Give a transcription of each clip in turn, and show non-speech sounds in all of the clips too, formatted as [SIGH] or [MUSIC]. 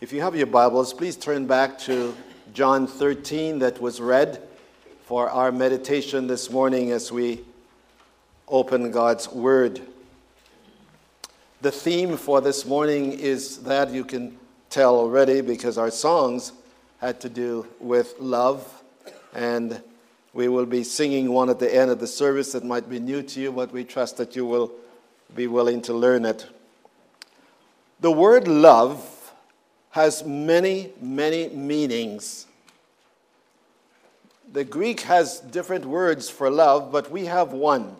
If you have your Bibles, please turn back to John 13 that was read for our meditation this morning as we open God's Word. The theme for this morning is that you can tell already because our songs had to do with love, and we will be singing one at the end of the service that might be new to you, but we trust that you will be willing to learn it. The word love has many, many meanings. The Greek has different words for love, but we have one.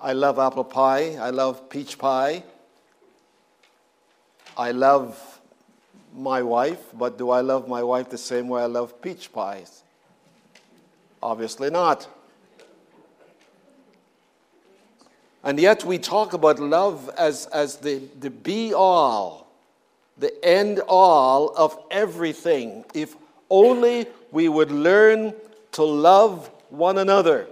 I love apple pie. I love peach pie. I love my wife, but do I love my wife the same way I love peach pies? Obviously not. And yet we talk about love as, as the, the be all the end all of everything if only we would learn to love one another.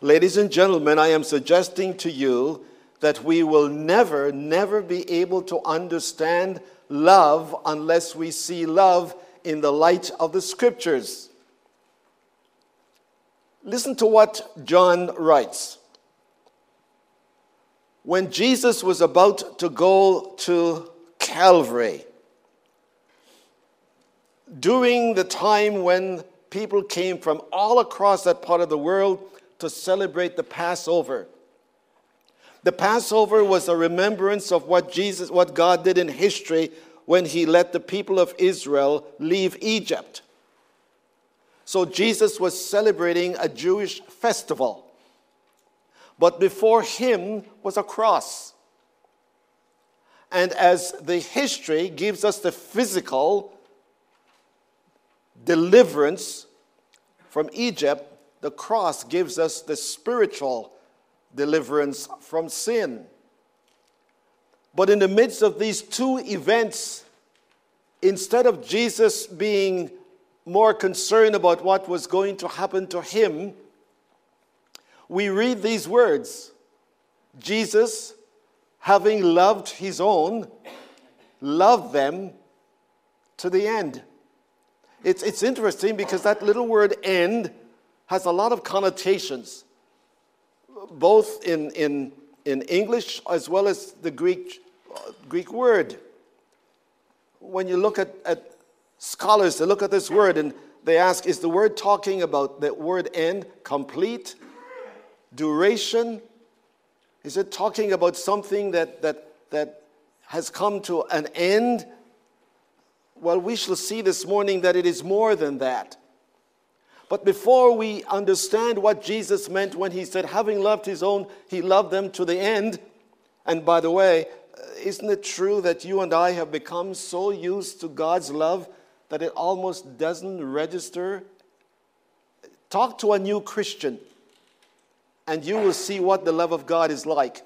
Ladies and gentlemen, I am suggesting to you that we will never, never be able to understand love unless we see love in the light of the scriptures. Listen to what John writes. When Jesus was about to go to Calvary. During the time when people came from all across that part of the world to celebrate the Passover. The Passover was a remembrance of what Jesus, what God did in history when he let the people of Israel leave Egypt. So Jesus was celebrating a Jewish festival. But before him was a cross. And as the history gives us the physical deliverance from Egypt, the cross gives us the spiritual deliverance from sin. But in the midst of these two events, instead of Jesus being more concerned about what was going to happen to him, we read these words Jesus having loved his own, loved them to the end. It's, it's interesting because that little word end has a lot of connotations, both in, in, in English as well as the Greek, uh, Greek word. When you look at, at scholars, they look at this word and they ask, is the word talking about the word end complete, duration, is it talking about something that, that, that has come to an end? Well, we shall see this morning that it is more than that. But before we understand what Jesus meant when he said, having loved his own, he loved them to the end. And by the way, uh, isn't it true that you and I have become so used to God's love that it almost doesn't register? Talk to a new Christian and you will see what the love of God is like.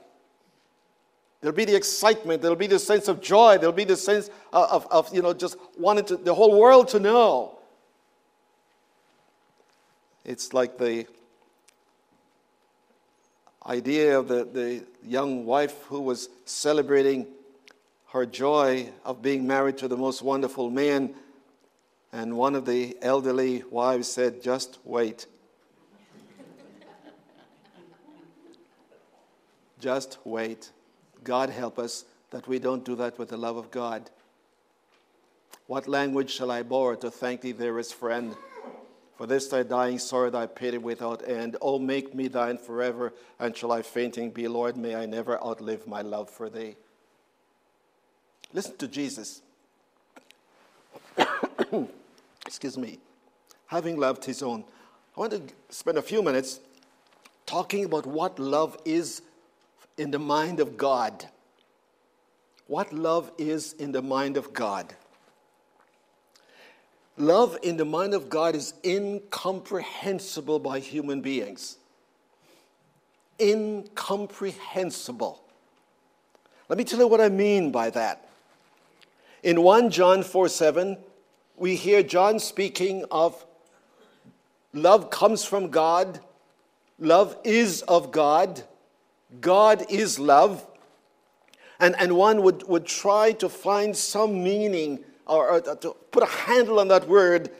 There'll be the excitement, there'll be the sense of joy, there'll be the sense of, of, of you know, just wanting to, the whole world to know. It's like the idea of the, the young wife who was celebrating her joy of being married to the most wonderful man. And one of the elderly wives said, Just wait. Just wait. God help us that we don't do that with the love of God. What language shall I borrow to thank thee, dearest friend? For this thy dying sorrow thy pity without end. Oh, make me thine forever, and shall I fainting be, Lord, may I never outlive my love for thee. Listen to Jesus. [COUGHS] Excuse me. Having loved his own. I want to spend a few minutes talking about what love is in the mind of God. What love is in the mind of God. Love in the mind of God is incomprehensible by human beings. Incomprehensible. Let me tell you what I mean by that. In 1 John 4 7, we hear John speaking of love comes from God, love is of God, God is love. And, and one would, would try to find some meaning or, or to put a handle on that word,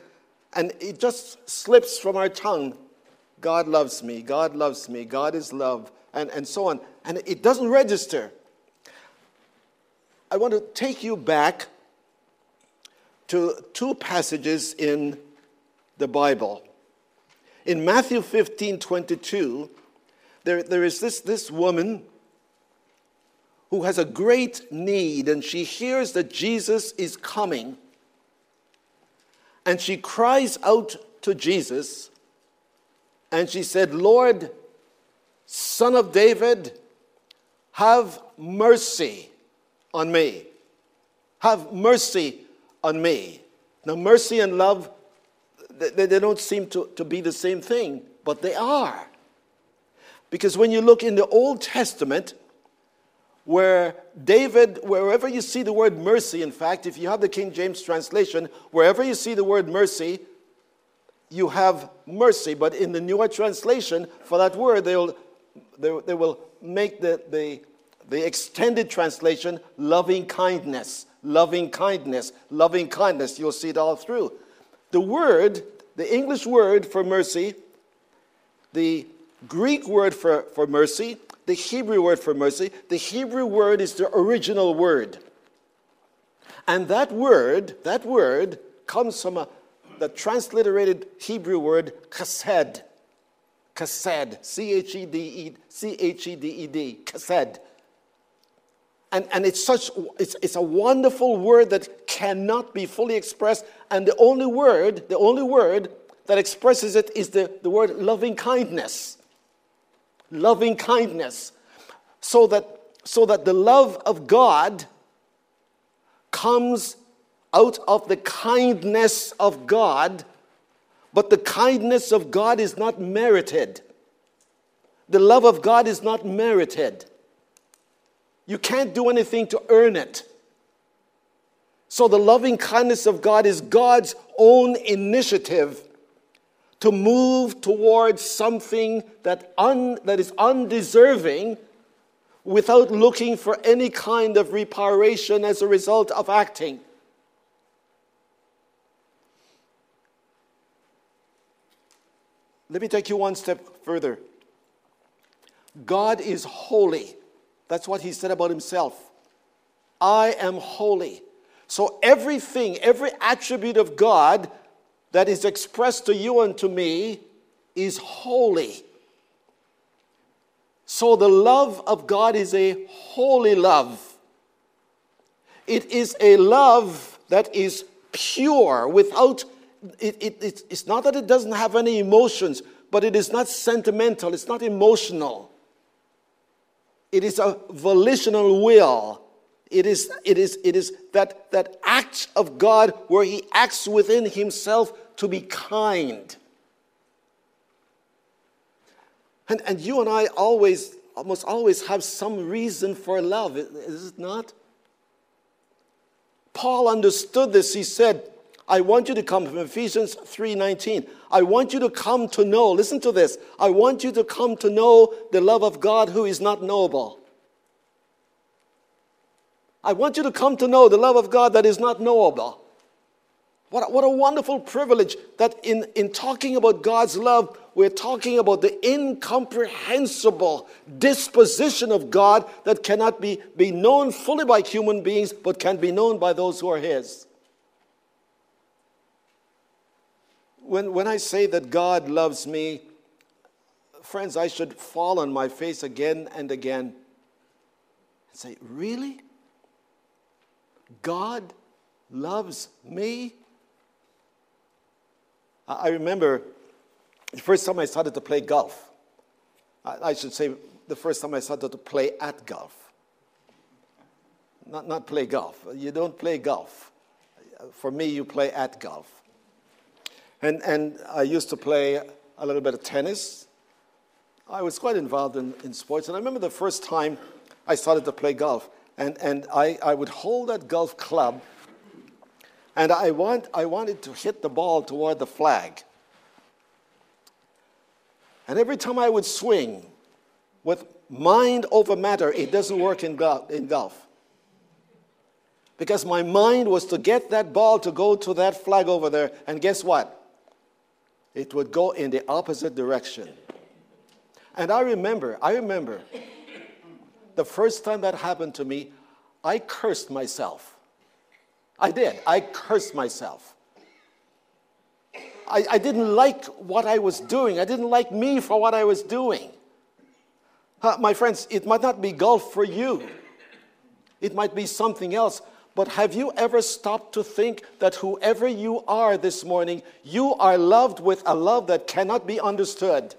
and it just slips from our tongue. God loves me, God loves me, God is love, and, and so on. And it doesn't register. I want to take you back to two passages in the Bible. In Matthew 15 22, there, there is this, this woman who has a great need, and she hears that Jesus is coming. And she cries out to Jesus, and she said, Lord, Son of David, have mercy on me. Have mercy on me. Now, mercy and love, they, they don't seem to, to be the same thing, but they are. Because when you look in the Old Testament, where David, wherever you see the word mercy, in fact, if you have the King James translation, wherever you see the word mercy, you have mercy. But in the newer translation, for that word, they'll, they, they will make the, the, the extended translation loving kindness, loving kindness, loving kindness. You'll see it all through. The word, the English word for mercy, the Greek word for, for mercy, the Hebrew word for mercy, the Hebrew word is the original word. And that word, that word comes from a, the transliterated Hebrew word chesed. Chesed, C H E D E C H E D E D, chesed. And, and it's such it's, it's a wonderful word that cannot be fully expressed. And the only word, the only word that expresses it is the, the word loving kindness loving kindness, so that, so that the love of God comes out of the kindness of God, but the kindness of God is not merited. The love of God is not merited. You can't do anything to earn it. So, the loving kindness of God is God's own initiative to move towards something that, un, that is undeserving without looking for any kind of reparation as a result of acting. Let me take you one step further. God is holy. That's what he said about himself. I am holy. So everything, every attribute of God that is expressed to you and to me is holy. So the love of God is a holy love. It is a love that is pure, without, it, it, it, it's not that it doesn't have any emotions, but it is not sentimental, it's not emotional. It is a volitional will. It is, it is, it is that, that act of God where He acts within Himself to be kind. And, and you and I always, almost always have some reason for love, is it not? Paul understood this. He said, I want you to come from Ephesians 3:19. I want you to come to know, listen to this. I want you to come to know the love of God who is not knowable. I want you to come to know the love of God that is not knowable. What, what a wonderful privilege that in, in talking about God's love, we're talking about the incomprehensible disposition of God that cannot be, be known fully by human beings, but can be known by those who are His. When, when I say that God loves me, friends, I should fall on my face again and again and say, Really? God loves me. I remember the first time I started to play golf. I should say the first time I started to play at golf. Not, not play golf. You don't play golf. For me, you play at golf. And, and I used to play a little bit of tennis. I was quite involved in, in sports. And I remember the first time I started to play golf. And, and I, I would hold that golf club, and I, want, I wanted to hit the ball toward the flag. And every time I would swing with mind over matter, it doesn't work in. In golf. Because my mind was to get that ball to go to that flag over there. And guess what? It would go in the opposite direction. And I remember, I remember the first time that happened to me, I cursed myself. I did. I cursed myself. I, I didn't like what I was doing. I didn't like me for what I was doing. Uh, my friends, it might not be golf for you, it might be something else. But have you ever stopped to think that whoever you are this morning, you are loved with a love that cannot be understood?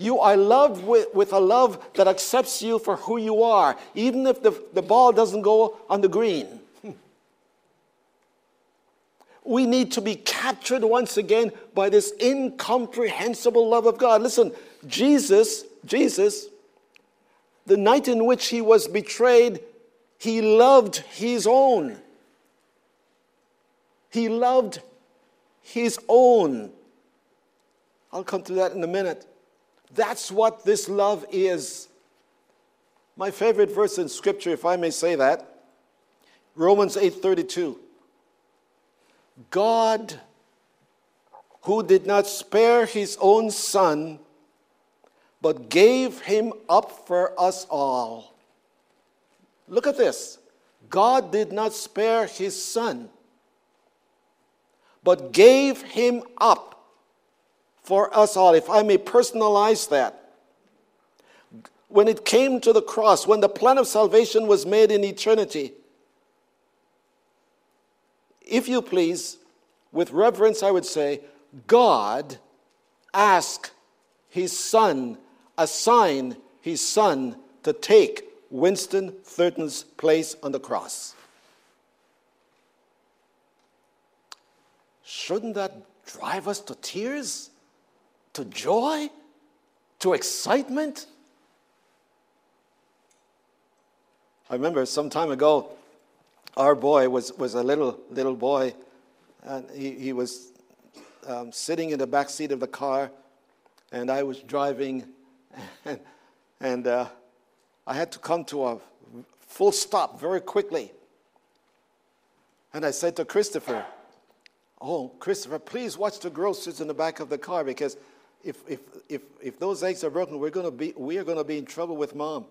You are loved with, with a love that accepts you for who you are, even if the, the ball doesn't go on the green. [LAUGHS] We need to be captured once again by this incomprehensible love of God. Listen, Jesus, Jesus, the night in which he was betrayed, he loved his own. He loved his own. I'll come to that in a minute. That's what this love is. My favorite verse in scripture, if I may say that, Romans 8:32. God who did not spare his own son but gave him up for us all. Look at this. God did not spare his son but gave him up for us all. If I may personalize that. When it came to the cross, when the plan of salvation was made in eternity, if you please, with reverence, I would say, God asked his son, assign his son to take Winston Thurton's place on the cross. Shouldn't that drive us to tears? To joy, to excitement. I remember some time ago, our boy was, was a little, little boy, and he, he was um, sitting in the back seat of the car, and I was driving, and, [LAUGHS] and uh, I had to come to a full stop very quickly. And I said to Christopher, Oh, Christopher, please watch the groceries in the back of the car because if, if, if, if those eggs are broken, we're gonna be, we are going to be in trouble with mom.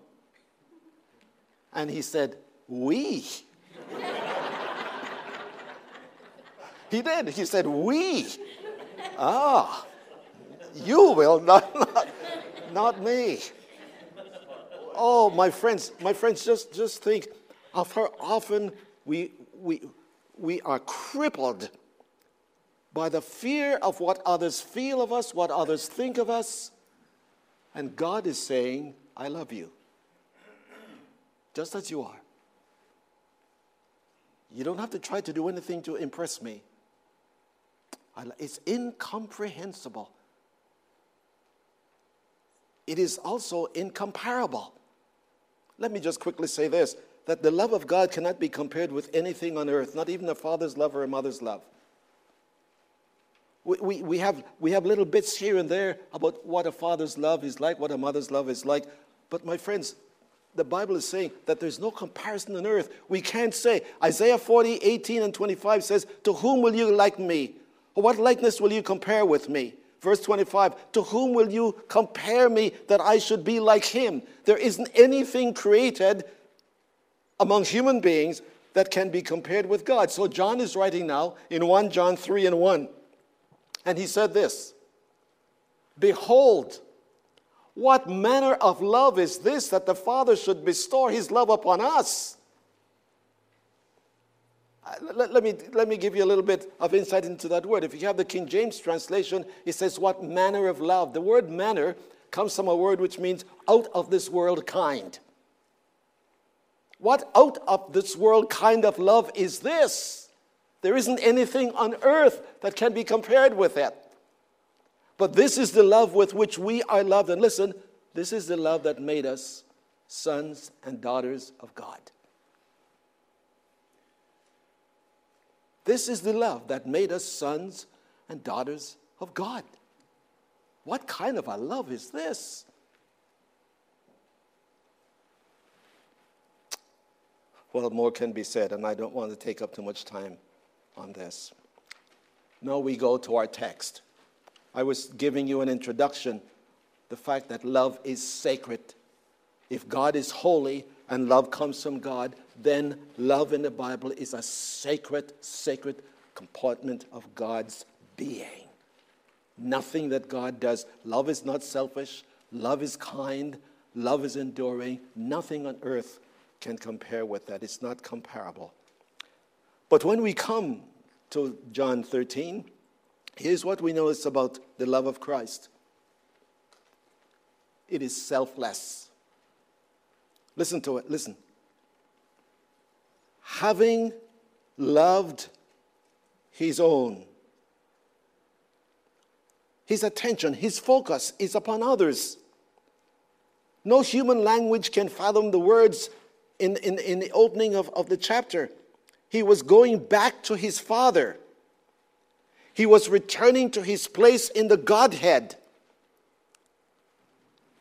And he said, We. [LAUGHS] he did. He said, We. Ah, you will, not, not, not me. Oh, my friends, my friends, just, just think of how often we, we, we are crippled by the fear of what others feel of us, what others think of us. And God is saying, I love you, just as you are. You don't have to try to do anything to impress me. It's incomprehensible. It is also incomparable. Let me just quickly say this that the love of God cannot be compared with anything on earth, not even a father's love or a mother's love. We, we, have, we have little bits here and there about what a father's love is like, what a mother's love is like. But my friends, the Bible is saying that there's no comparison on earth. We can't say. Isaiah 40, 18, and 25 says, To whom will you like me? Or what likeness will you compare with me? Verse 25, To whom will you compare me that I should be like him? There isn't anything created among human beings that can be compared with God. So John is writing now in 1 John 3 and 1. And he said this Behold, what manner of love is this that the Father should bestow his love upon us? Uh, let, let, me, let me give you a little bit of insight into that word. If you have the King James translation, it says, What manner of love? The word manner comes from a word which means out of this world kind. What out of this world kind of love is this? There isn't anything on earth that can be compared with it. But this is the love with which we are loved. And listen, this is the love that made us sons and daughters of God. This is the love that made us sons and daughters of God. What kind of a love is this? Well, more can be said, and I don't want to take up too much time on this. Now we go to our text. I was giving you an introduction the fact that love is sacred. If God is holy and love comes from God, then love in the Bible is a sacred, sacred compartment of God's being. Nothing that God does. Love is not selfish, love is kind, love is enduring. Nothing on earth can compare with that. It's not comparable. But when we come to John 13, here's what we notice about the love of Christ it is selfless. Listen to it, listen. Having loved his own, his attention, his focus is upon others. No human language can fathom the words in, in, in the opening of, of the chapter. He was going back to his Father. He was returning to his place in the Godhead.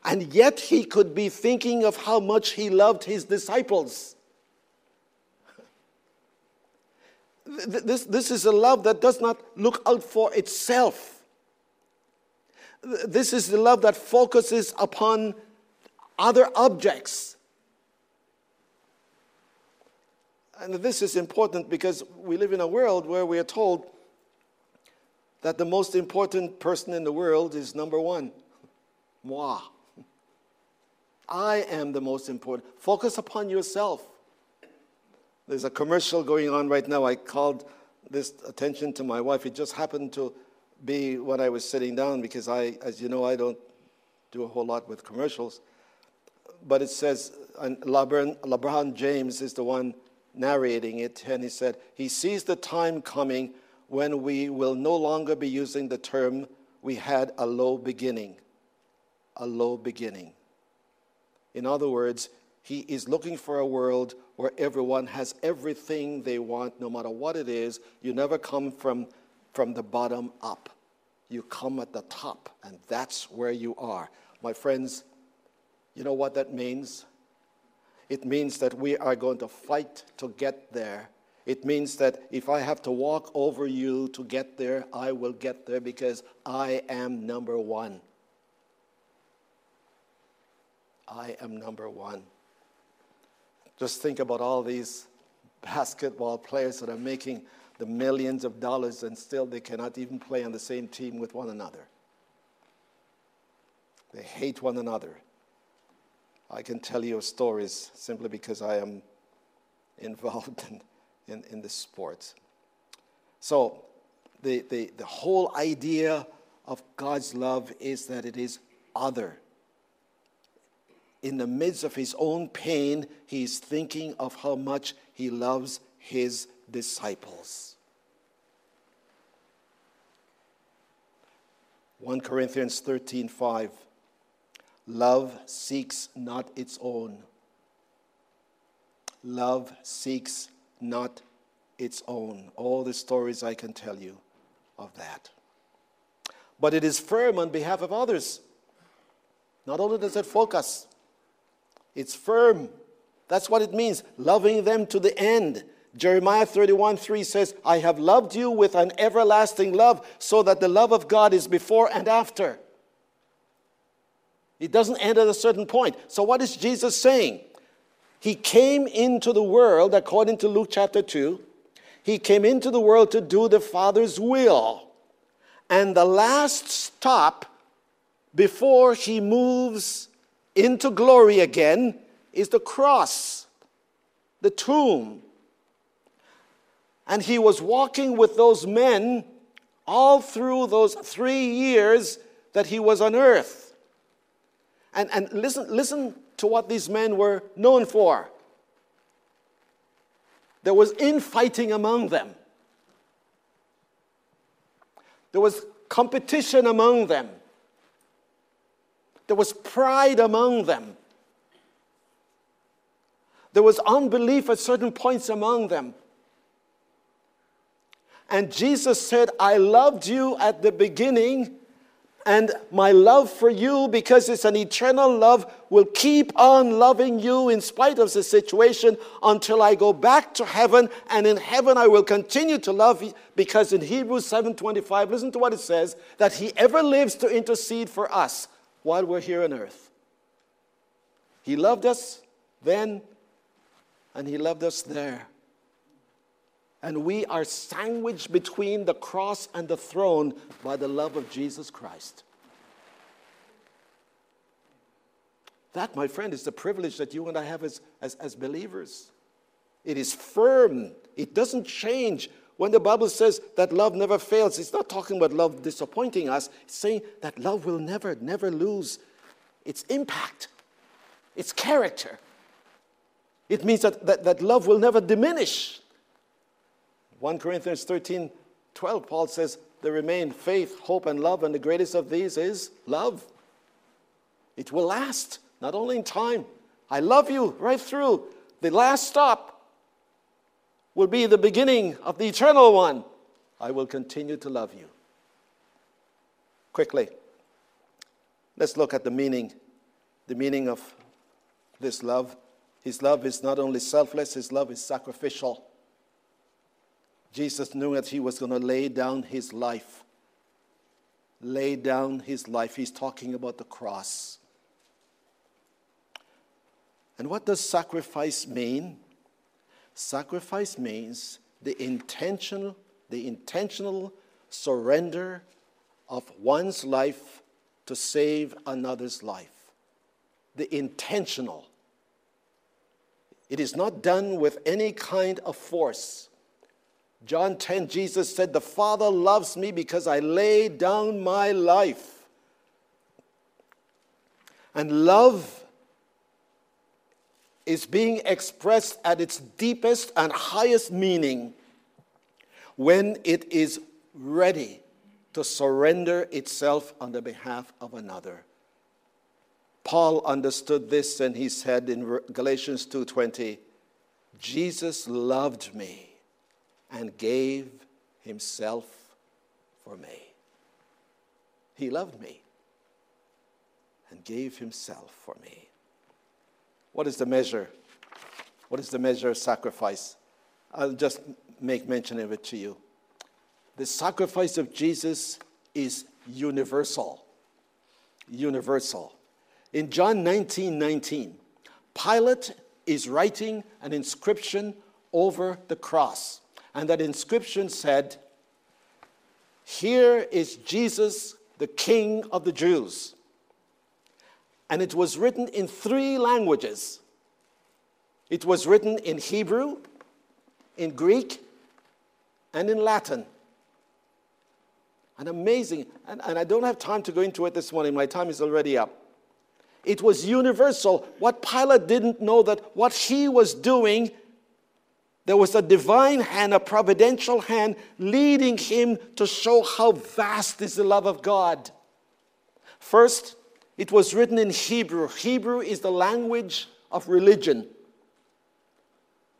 And yet he could be thinking of how much he loved his disciples. This, this is a love that does not look out for itself. This is the love that focuses upon other objects. And this is important because we live in a world where we are told that the most important person in the world is number one moi. I am the most important. Focus upon yourself. There's a commercial going on right now. I called this attention to my wife. It just happened to be when I was sitting down because I, as you know, I don't do a whole lot with commercials. But it says, and LeBron, LeBron James is the one narrating it, and he said, He sees the time coming when we will no longer be using the term, we had a low beginning. A low beginning. In other words, he is looking for a world where everyone has everything they want, no matter what it is. You never come from, from the bottom up, you come at the top, and that's where you are. My friends, you know what that means? It means that we are going to fight to get there. It means that if I have to walk over you to get there, I will get there because I am number one. I am number one. Just think about all these basketball players that are making the millions of dollars and still they cannot even play on the same team with one another. They hate one another. I can tell you stories simply because I am involved [LAUGHS] in, in, in the sport. So, the, the, the whole idea of God's love is that it is other in the midst of his own pain, he is thinking of how much he loves his disciples. 1 Corinthians 13 5. Love seeks not its own. Love seeks not its own. All the stories I can tell you of that. But it is firm on behalf of others. Not only does it focus, it's firm. That's what it means, loving them to the end. Jeremiah 31 3 says, I have loved you with an everlasting love, so that the love of God is before and after. It doesn't end at a certain point. So, what is Jesus saying? He came into the world, according to Luke chapter 2, he came into the world to do the Father's will. And the last stop before he moves into glory again is the cross, the tomb. And he was walking with those men all through those three years that he was on earth. And, and listen, listen to what these men were known for. There was infighting among them. There was competition among them. There was pride among them. There was unbelief at certain points among them. And Jesus said, I loved you at the beginning, And my love for you, because it's an eternal love, will keep on loving you in spite of the situation until I go back to heaven. And in heaven, I will continue to love you because in Hebrews 7:25, listen to what it says, that he ever lives to intercede for us while we're here on earth. He loved us then, and he loved us there. And we are sandwiched between the cross and the throne by the love of Jesus Christ. That, my friend, is the privilege that you and I have as, as, as believers. It is firm, it doesn't change. When the Bible says that love never fails, it's not talking about love disappointing us, it's saying that love will never, never lose its impact, its character. It means that, that, that love will never diminish. 1 Corinthians 13 12, Paul says, There remain faith, hope, and love, and the greatest of these is love. It will last, not only in time. I love you right through. The last stop will be the beginning of the eternal one. I will continue to love you. Quickly, let's look at the meaning, the meaning of this love. His love is not only selfless, his love is sacrificial. Jesus knew that he was going to lay down his life. Lay down his life. He's talking about the cross. And what does sacrifice mean? Sacrifice means the intentional, the intentional surrender of one's life to save another's life. The intentional. It is not done with any kind of force. John 10, Jesus said, The Father loves me because I lay down my life. And love is being expressed at its deepest and highest meaning when it is ready to surrender itself on the behalf of another. Paul understood this and he said in Galatians 2:20, Jesus loved me and gave himself for me. He loved me and gave himself for me. What is the measure? What is the measure of sacrifice? I'll just make mention of it to you. The sacrifice of Jesus is universal. Universal. In John 19 19, Pilate is writing an inscription over the cross. And that inscription said, Here is Jesus, the King of the Jews. And it was written in three languages it was written in Hebrew, in Greek, and in Latin. And amazing, and, and I don't have time to go into it this morning, my time is already up. It was universal. What Pilate didn't know that what he was doing there was a divine hand, a providential hand, leading him to show how vast is the love of God. First, it was written in Hebrew. Hebrew is the language of religion.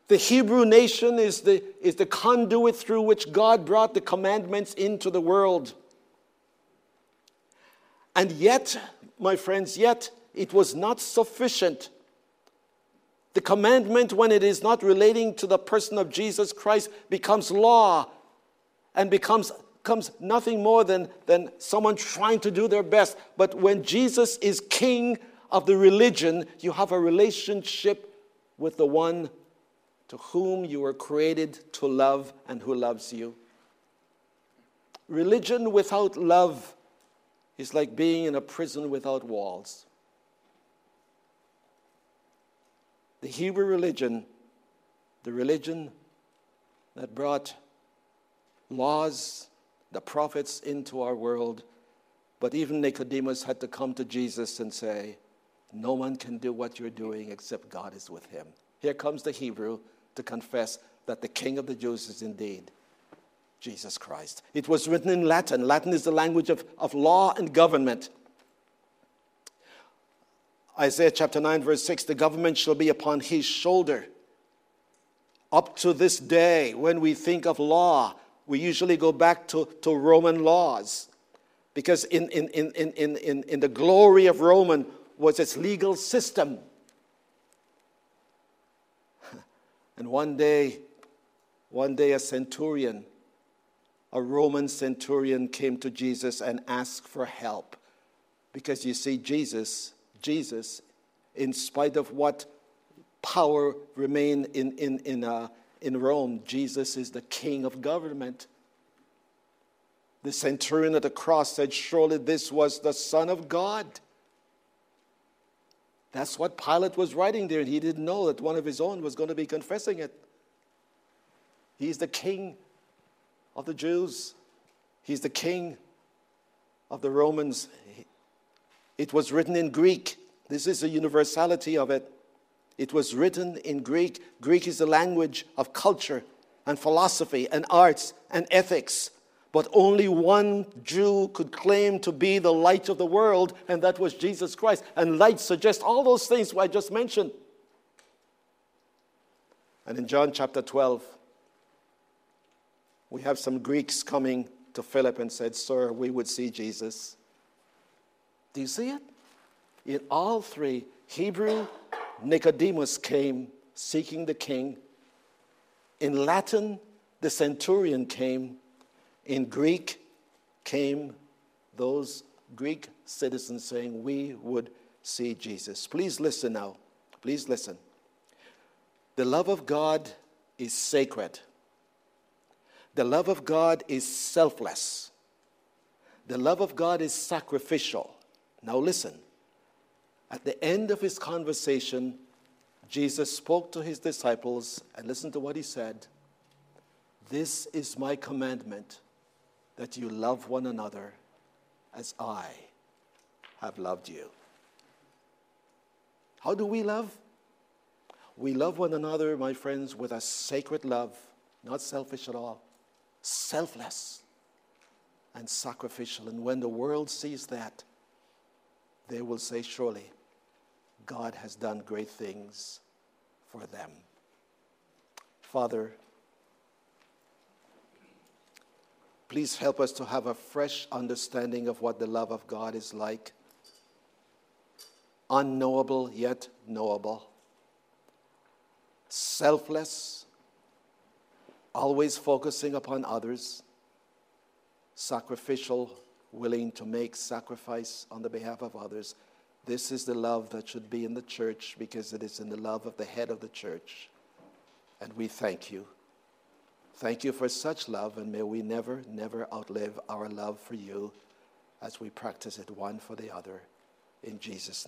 The Hebrew nation is the, is the conduit through which God brought the commandments into the world. And yet, my friends, yet it was not sufficient the commandment, when it is not relating to the person of Jesus Christ, becomes law and becomes, becomes nothing more than, than someone trying to do their best. But when Jesus is king of the religion, you have a relationship with the one to whom you were created to love and who loves you. Religion without love is like being in a prison without walls. The Hebrew religion, the religion that brought laws, the prophets into our world. But even Nicodemus had to come to Jesus and say, No one can do what you're doing except God is with him. Here comes the Hebrew to confess that the King of the Jews is indeed Jesus Christ. It was written in Latin. Latin is the language of, of law and government. Isaiah chapter 9, verse 6 the government shall be upon his shoulder. Up to this day, when we think of law, we usually go back to, to Roman laws. Because in, in, in, in, in, in the glory of Roman was its legal system. [LAUGHS] And one day, one day a centurion, a Roman centurion came to Jesus and asked for help. Because you see, Jesus, Jesus, in spite of what power remained in, in, in, uh, in Rome, Jesus is the king of government. The centurion at the cross said, Surely this was the Son of God. That's what Pilate was writing there, and he didn't know that one of his own was going to be confessing it. He's the king of the Jews, he's the king of the Romans. It was written in Greek. This is the universality of it. It was written in Greek. Greek is the language of culture and philosophy and arts and ethics. But only one Jew could claim to be the light of the world, and that was Jesus Christ. And light suggests all those things I just mentioned. And in John chapter 12, we have some Greeks coming to Philip and said, Sir, we would see Jesus. Do you see it? In all three, Hebrew, Nicodemus came seeking the king. In Latin, the centurion came in Greek came those Greek citizens saying, We would see Jesus. Please listen now. Please listen. The love of God is sacred. The love of God is selfless. The love of God is sacrificial. Now, listen. At the end of his conversation, Jesus spoke to his disciples and listen to what he said This is my commandment that you love one another as I have loved you. How do we love? We love one another, my friends, with a sacred love, not selfish at all, selfless and sacrificial. And when the world sees that, they will say, Surely God has done great things for them. Father, Please help us to have a fresh understanding of what the love of God is like. Unknowable yet knowable. Selfless, always focusing upon others. Sacrificial, willing to make sacrifice on the behalf of others. This is the love that should be in the church because it is in the love of the head of the church. And we thank you. Thank you for such love, and may we never, never outlive our love for you as we practice it one for the other. In Jesus' name.